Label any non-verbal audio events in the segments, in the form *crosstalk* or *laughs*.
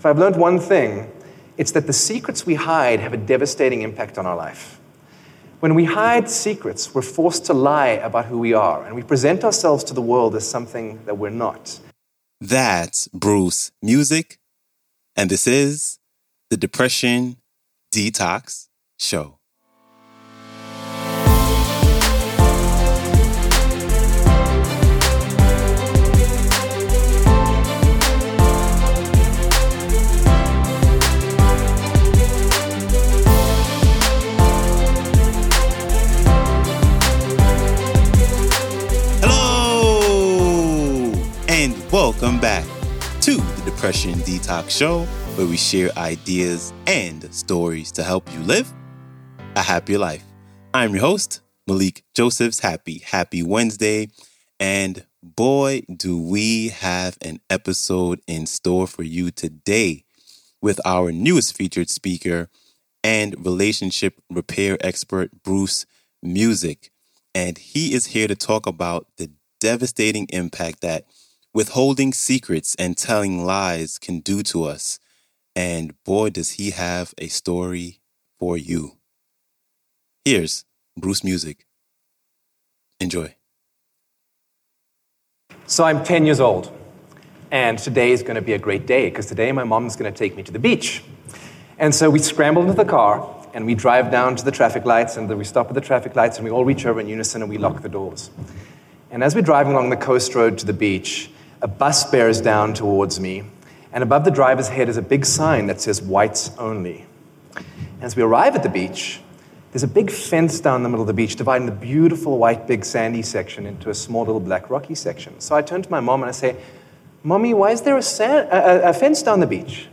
if I've learned one thing, it's that the secrets we hide have a devastating impact on our life. When we hide secrets, we're forced to lie about who we are, and we present ourselves to the world as something that we're not. That's Bruce Muzik, and this is the Depression Detox Show. Welcome back to the Depression Detox Show, where we share ideas and stories to help you live a happier life. I'm your host, Malikee Josephs. Happy, happy Wednesday. And boy, do we have an episode in store for you today with our newest featured speaker and relationship repair expert, Bruce Muzik. And he is here to talk about the devastating impact that withholding secrets and telling lies can do to us. And boy, does he have a story for you. Here's Bruce Muzik. Enjoy. So I'm 10 years old, and today is going to be a great day because today my mom's going to take me to the beach. And so we scramble into the car and we drive down to the traffic lights, and we stop at the traffic lights and we all reach over in unison and we lock the doors. And as we're driving along the coast road to the beach, a bus bears down towards me, and above the driver's head is a big sign that says whites only. As we arrive at the beach, there's a big fence down the middle of the beach dividing the beautiful white big sandy section into a small little black rocky section. So I turn to my mom and I say, Mommy, why is there a, sand, a, a fence down the beach?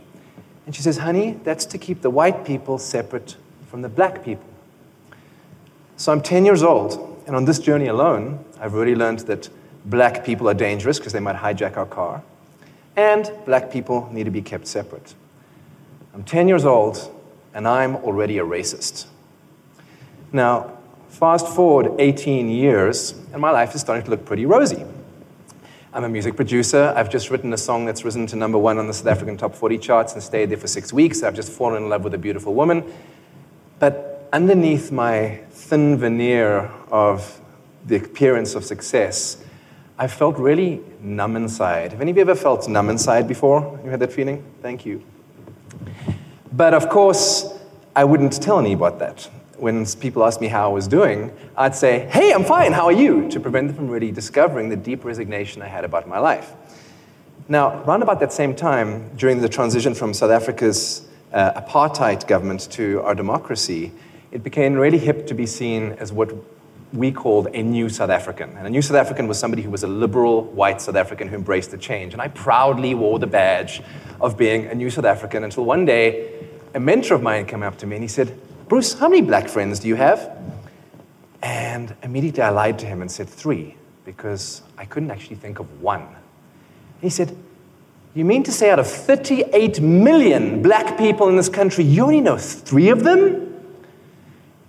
And she says, Honey, that's to keep the white people separate from the black people. So I'm 10 years old, and on this journey alone, I've already learned that black people are dangerous because they might hijack our car, and black people need to be kept separate. I'm 10 years old, and I'm already a racist. Now, fast forward 18 years, and my life is starting to look pretty rosy. I'm a music producer. I've just written a song that's risen to number one on the South African top 40 charts and stayed there for six weeks. I've just fallen in love with a beautiful woman. But underneath my thin veneer of the appearance of success, I felt really numb inside. Have any of you ever felt numb inside before? You had that feeling? Thank you. But of course, I wouldn't tell any about that. When people asked me how I was doing, I'd say, Hey, I'm fine, how are you? to prevent them from really discovering the deep resignation I had about my life. Now, around about that same time, during the transition from South Africa's uh, apartheid government to our democracy, it became really hip to be seen as what we called a new South African. And a new South African was somebody who was a liberal white South African who embraced the change. And I proudly wore the badge of being a new South African until one day a mentor of mine came up to me and he said, Bruce, how many black friends do you have? And immediately I lied to him and said three because I couldn't actually think of one. And he said, You mean to say out of 38 million black people in this country, you only know three of them?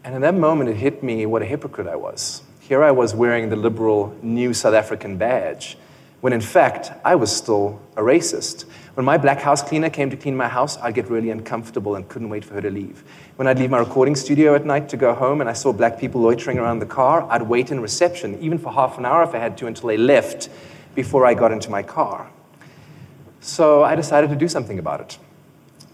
And in that moment, it hit me what a hypocrite I was. Here I was wearing the liberal new South African badge, when in fact, I was still a racist. When my black house cleaner came to clean my house, I'd get really uncomfortable and couldn't wait for her to leave. When I'd leave my recording studio at night to go home and I saw black people loitering around the car, I'd wait in reception, even for half an hour if I had to, until they left before I got into my car. So I decided to do something about it.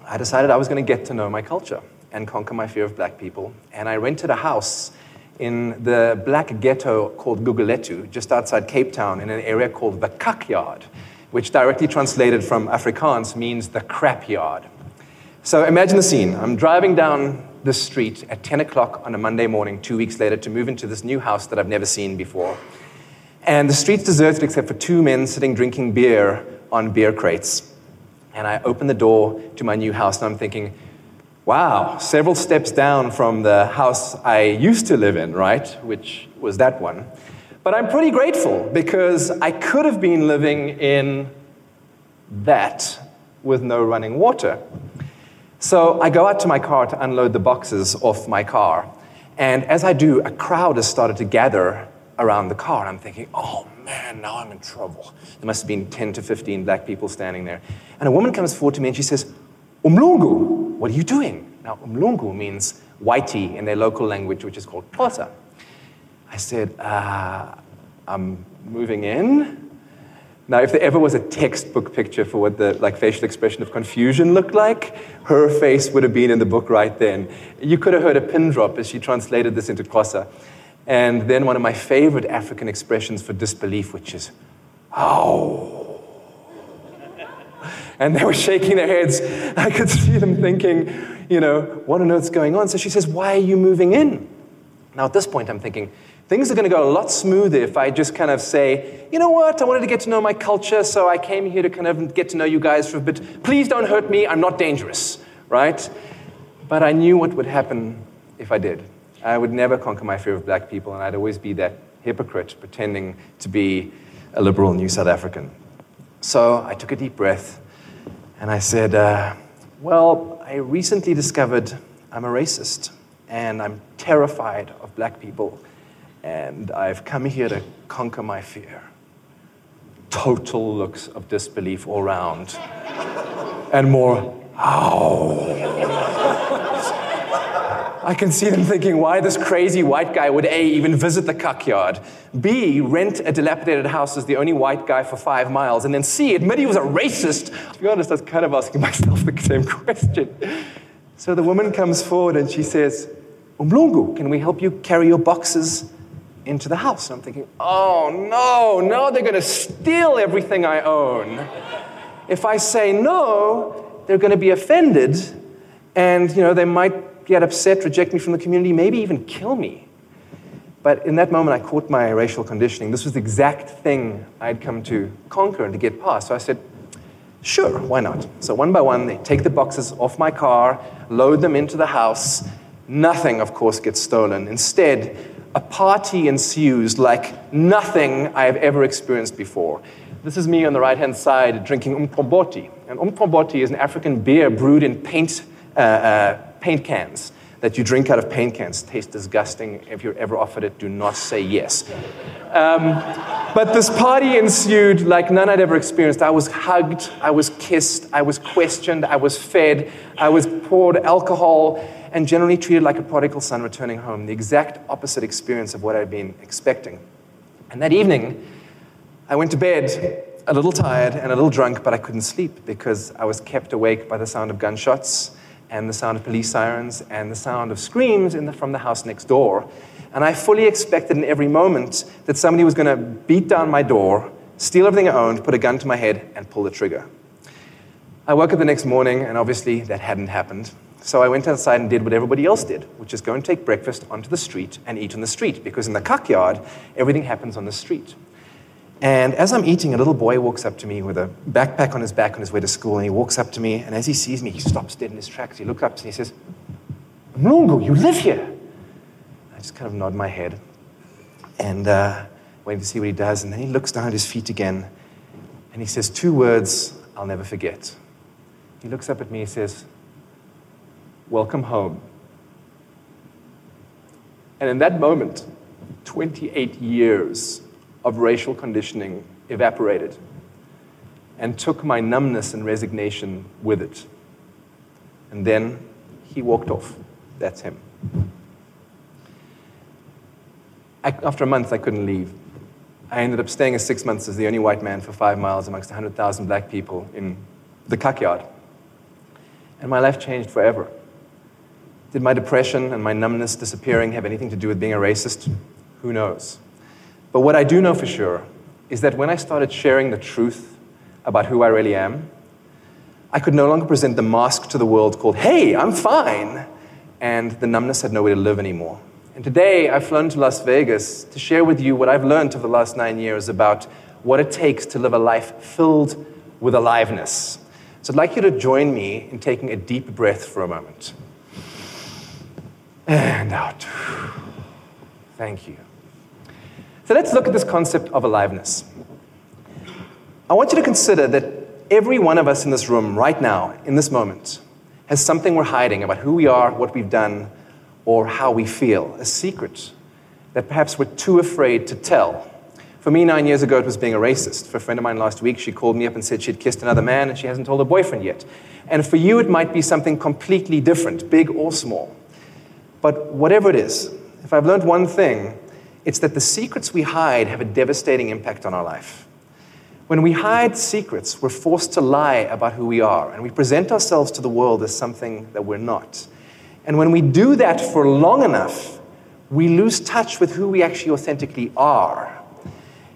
I decided I was going to get to know my culture and conquer my fear of black people. And I rented a house in the black ghetto called Guguletu, just outside Cape Town, in an area called the Kak Yard, which directly translated from Afrikaans means the crap yard. So imagine the scene. I'm driving down the street at 10 o'clock on a Monday morning, two weeks later, to move into this new house that I've never seen before. And the street's deserted except for two men sitting drinking beer on beer crates. And I open the door to my new house, and I'm thinking, wow, several steps down from the house I used to live in, right? Which was that one. But I'm pretty grateful because I could have been living in that with no running water. So I go out to my car to unload the boxes off my car. And as I do, a crowd has started to gather around the car. And I'm thinking, oh man, now I'm in trouble. There must have been 10 to 15 black people standing there. And a woman comes forward to me and she says, Umlungu, what are you doing? Now, Umlungu means whitey in their local language, which is called Xhosa. I said, uh, I'm moving in. Now, if there ever was a textbook picture for what the like facial expression of confusion looked like, her face would have been in the book right then. You could have heard a pin drop as she translated this into Xhosa. And then one of my favorite African expressions for disbelief, which is, oh. And they were shaking their heads. I could see them thinking, you know, what on earth's going on? So she says, why are you moving in? Now, at this point, I'm thinking, things are going to go a lot smoother if I just kind of say, you know what, I wanted to get to know my culture, so I came here to kind of get to know you guys for a bit. Please don't hurt me, I'm not dangerous, right? But I knew what would happen if I did. I would never conquer my fear of black people, and I'd always be that hypocrite pretending to be a liberal New South African. So I took a deep breath and I said, uh, Well, I recently discovered I'm a racist and I'm terrified of black people, and I've come here to conquer my fear. Total looks of disbelief all around, and more, ow. I can see them thinking why this crazy white guy would A, even visit the Kak Yard, B, rent a dilapidated house as the only white guy for five miles, and then C, admit he was a racist. To be honest, I was kind of asking *laughs* myself the same question. So the woman comes forward and she says, Umlungu, can we help you carry your boxes into the house? And I'm thinking, oh no, no, they're going to steal everything I own. If I say no, they're going to be offended and you know they might get upset, reject me from the community, maybe even kill me. But in that moment, I caught my racial conditioning. This was the exact thing I'd come to conquer and to get past. So I said, Sure, why not? So one by one, they take the boxes off my car, load them into the house. Nothing, of course, gets stolen. Instead, a party ensues like nothing I have ever experienced before. This is me on the right hand side drinking umqombothi. And umqombothi is an African beer brewed in paint, uh, uh, paint cans that you drink out of paint cans. Tastes disgusting. If you're ever offered it, do not say yes. Um, but this party ensued like none I'd ever experienced. I was hugged, I was kissed, I was questioned, I was fed, I was poured alcohol, and generally treated like a prodigal son returning home. The exact opposite experience of what I'd been expecting. And that evening, I went to bed a little tired and a little drunk, but I couldn't sleep because I was kept awake by the sound of gunshots and the sound of police sirens and the sound of screams the, from the house next door. And I fully expected in every moment that somebody was going to beat down my door, steal everything I owned, put a gun to my head, and pull the trigger. I woke up the next morning, and obviously that hadn't happened. So I went outside and did what everybody else did, which is go and take breakfast onto the street and eat on the street, because in the Kak Yard, everything happens on the street. And as I'm eating, a little boy walks up to me with a backpack on his back on his way to school. And he walks up to me, and as he sees me, he stops dead in his tracks. He looks up and he says, Mlungu, you live here. I just kind of nod my head and uh, to see what he does. And then he looks down at his feet again, and he says two words I'll never forget. He looks up at me, he says, Welcome home. And in that moment, 28 years of racial conditioning evaporated and took my numbness and resignation with it. And then he walked off. That's him. I, after a month, I couldn't leave. I ended up staying as six months as the only white man for five miles amongst 100,000 black people in the Kak Yard. And my life changed forever. Did my depression and my numbness disappearing have anything to do with being a racist? Who knows? But what I do know for sure is that when I started sharing the truth about who I really am, I could no longer present the mask to the world called, hey, I'm fine. And the numbness had nowhere to live anymore. And today I've flown to Las Vegas to share with you what I've learned over the last nine years about what it takes to live a life filled with aliveness. So I'd like you to join me in taking a deep breath for a moment. And out. Thank you. So let's look at this concept of aliveness. I want you to consider that every one of us in this room right now, in this moment, has something we're hiding about who we are, what we've done, or how we feel, a secret that perhaps we're too afraid to tell. For me, nine years ago, it was being a racist. For a friend of mine last week, she called me up and said she'd kissed another man and she hasn't told her boyfriend yet. And for you, it might be something completely different, big or small. But whatever it is, if I've learned one thing, it's that the secrets we hide have a devastating impact on our life. When we hide secrets, we're forced to lie about who we are, and we present ourselves to the world as something that we're not. And when we do that for long enough, we lose touch with who we actually authentically are.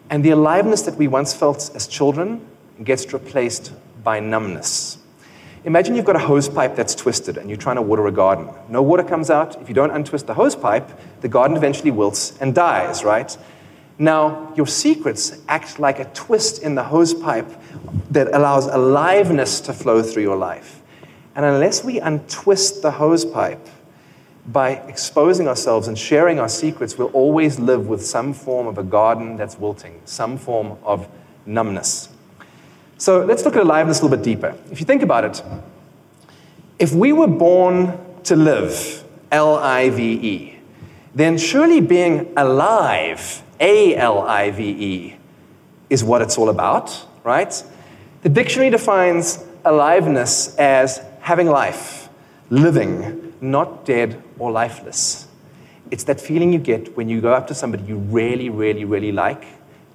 And the aliveness that we once felt as children gets replaced by numbness. Imagine you've got a hose pipe that's twisted and you're trying to water a garden. No water comes out. If you don't untwist the hose pipe, the garden eventually wilts and dies, right? Now, your secrets act like a twist in the hose pipe that allows aliveness to flow through your life. And unless we untwist the hose pipe by exposing ourselves and sharing our secrets, we'll always live with some form of a garden that's wilting, some form of numbness. So let's look at aliveness a little bit deeper. If you think about it, if we were born to live, L I V E, then surely being alive, A L I V E, is what it's all about, right? The dictionary defines aliveness as having life, living, not dead or lifeless. It's that feeling you get when you go up to somebody you really, really, really like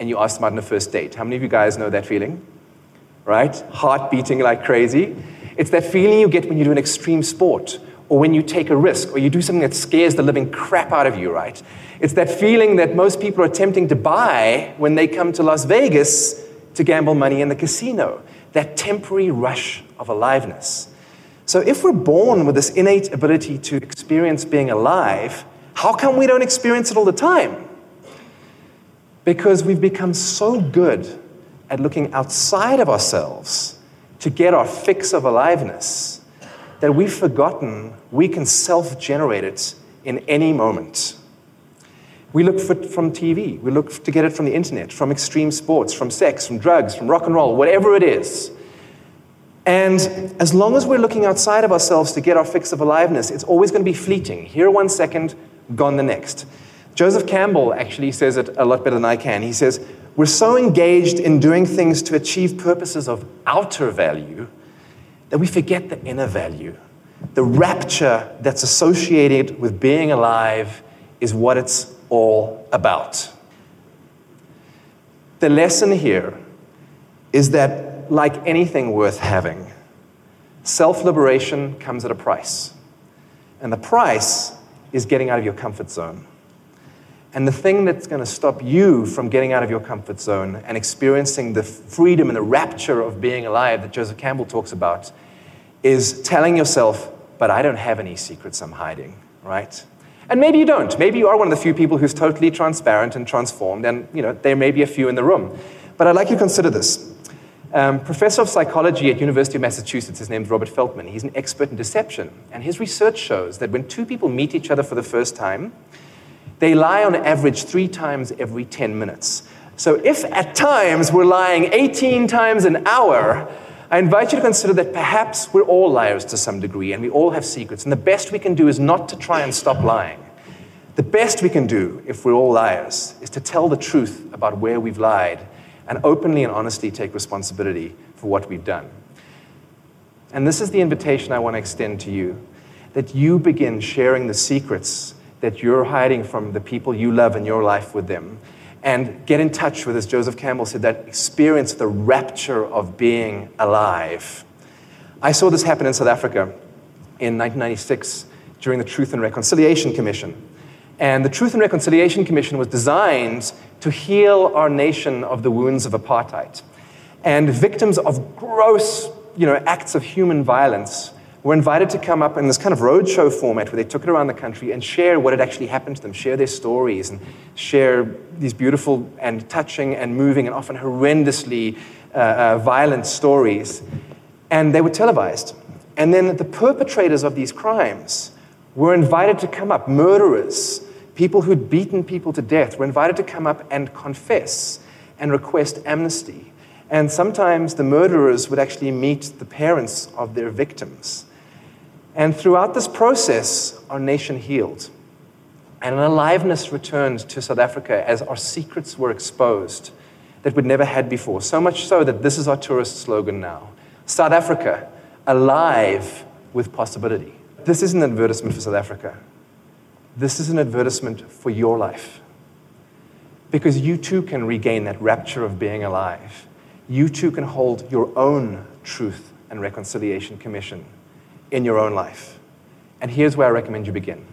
and you ask them out on a first date. How many of you guys know that feeling? Right? Heart beating like crazy. It's that feeling you get when you do an extreme sport or when you take a risk or you do something that scares the living crap out of you, right? It's that feeling that most people are attempting to buy when they come to Las Vegas to gamble money in the casino. That temporary rush of aliveness. So, if we're born with this innate ability to experience being alive, how come we don't experience it all the time? Because we've become so good at looking outside of ourselves to get our fix of aliveness that we've forgotten we can self generate it in any moment. We look for it from TV, we look to get it from the internet, from extreme sports, from sex, from drugs, from rock and roll, whatever it is. And as long as we're looking outside of ourselves to get our fix of aliveness, it's always going to be fleeting. Here one second, gone the next. Joseph Campbell actually says it a lot better than I can. He says, We're so engaged in doing things to achieve purposes of outer value that we forget the inner value. The rapture that's associated with being alive is what it's all about. The lesson here is that, like anything worth having, self liberation comes at a price. And the price is getting out of your comfort zone. And the thing that's going to stop you from getting out of your comfort zone and experiencing the freedom and the rapture of being alive that Joseph Campbell talks about is telling yourself, but I don't have any secrets I'm hiding, right? And maybe you don't. Maybe you are one of the few people who's totally transparent and transformed, and you know, there may be a few in the room. But I'd like you to consider this. Um, professor of psychology at University of Massachusetts, his name's Robert Feldman. He's an expert in deception, and his research shows that when two people meet each other for the first time, they lie on average three times every 10 minutes. So if at times we're lying 18 times an hour, I invite you to consider that perhaps we're all liars to some degree and we all have secrets. And the best we can do is not to try and stop lying. The best we can do, if we're all liars, is to tell the truth about where we've lied and openly and honestly take responsibility for what we've done. And this is the invitation I want to extend to you that you begin sharing the secrets that you're hiding from the people you love in your life with them. And get in touch with, as Joseph Campbell said, that experience the rapture of being alive. I saw this happen in South Africa in 1996 during the Truth and Reconciliation Commission. And the Truth and Reconciliation Commission was designed to heal our nation of the wounds of apartheid. And victims of gross you know, acts of human violence were invited to come up in this kind of roadshow format where they took it around the country and share what had actually happened to them, share their stories, and share these beautiful and touching and moving and often horrendously uh, uh, violent stories. And they were televised. And then the perpetrators of these crimes were invited to come up, murderers, people who'd beaten people to death, were invited to come up and confess and request amnesty. And sometimes the murderers would actually meet the parents of their victims. And throughout this process, our nation healed. And an aliveness returned to South Africa as our secrets were exposed that we'd never had before. So much so that this is our tourist slogan now South Africa, alive with possibility. This is an advertisement for South Africa. This is an advertisement for your life. Because you too can regain that rapture of being alive. You too can hold your own truth and reconciliation commission in your own life. And here's where I recommend you begin.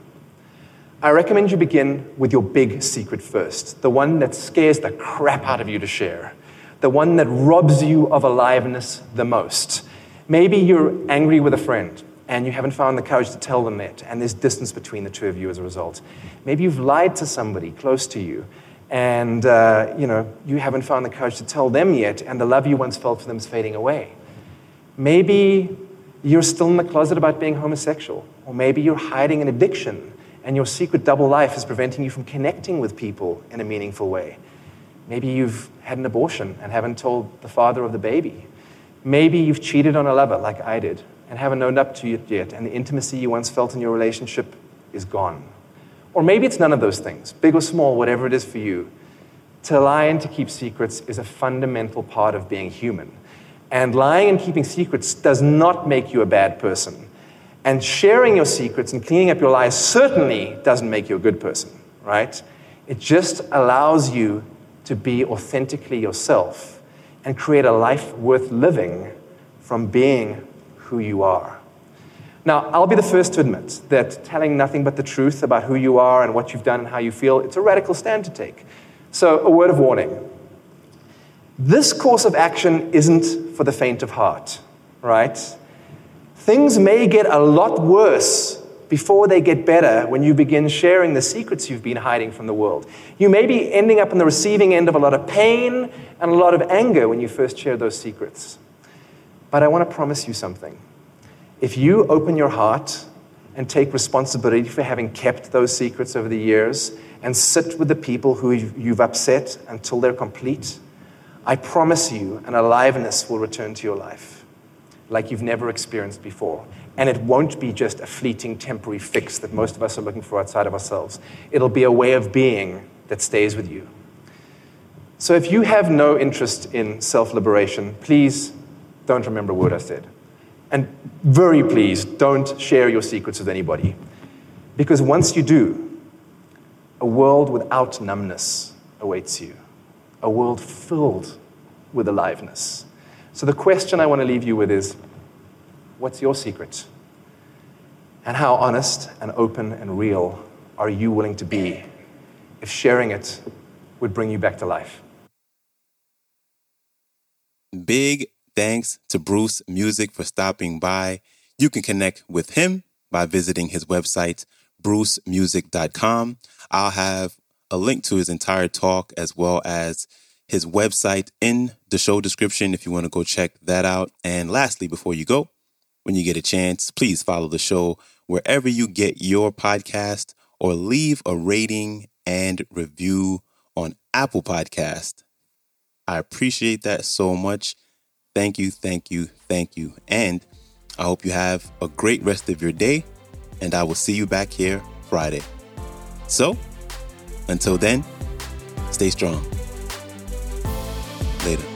I recommend you begin with your big secret first, the one that scares the crap out of you to share, the one that robs you of aliveness the most. Maybe you're angry with a friend and you haven't found the courage to tell them it, and there's distance between the two of you as a result. Maybe you've lied to somebody close to you, and uh, you know you haven't found the courage to tell them yet, and the love you once felt for them is fading away. Maybe you're still in the closet about being homosexual, or maybe you're hiding an addiction, and your secret double life is preventing you from connecting with people in a meaningful way. Maybe you've had an abortion and haven't told the father of the baby. Maybe you've cheated on a lover like I did and haven't owned up to it yet, and the intimacy you once felt in your relationship is gone. Or maybe it's none of those things, big or small, whatever it is for you. To lie and to keep secrets is a fundamental part of being human. And lying and keeping secrets does not make you a bad person. And sharing your secrets and cleaning up your lies certainly doesn't make you a good person, right? It just allows you to be authentically yourself and create a life worth living from being who you are. Now, I'll be the first to admit that telling nothing but the truth about who you are and what you've done and how you feel, it's a radical stand to take. So, a word of warning. This course of action isn't for the faint of heart, right? Things may get a lot worse before they get better when you begin sharing the secrets you've been hiding from the world. You may be ending up on the receiving end of a lot of pain and a lot of anger when you first share those secrets. But I want to promise you something. If you open your heart and take responsibility for having kept those secrets over the years and sit with the people who you've upset until they're complete, I promise you an aliveness will return to your life like you've never experienced before. And it won't be just a fleeting temporary fix that most of us are looking for outside of ourselves. It'll be a way of being that stays with you. So if you have no interest in self liberation, please don't remember a word I said. And very please, don't share your secrets with anybody. Because once you do, a world without numbness awaits you, a world filled with aliveness. So the question I want to leave you with is what's your secret? And how honest and open and real are you willing to be if sharing it would bring you back to life? Big Thanks to Bruce Muzik for stopping by. You can connect with him by visiting his website, brucemuzik.com. I'll have a link to his entire talk as well as his website in the show description if you want to go check that out. And lastly, before you go, when you get a chance, please follow the show wherever you get your podcast or leave a rating and review on Apple Podcast. I appreciate that so much. Thank you, thank you, thank you. And I hope you have a great rest of your day, and I will see you back here Friday. So, until then, stay strong. Later.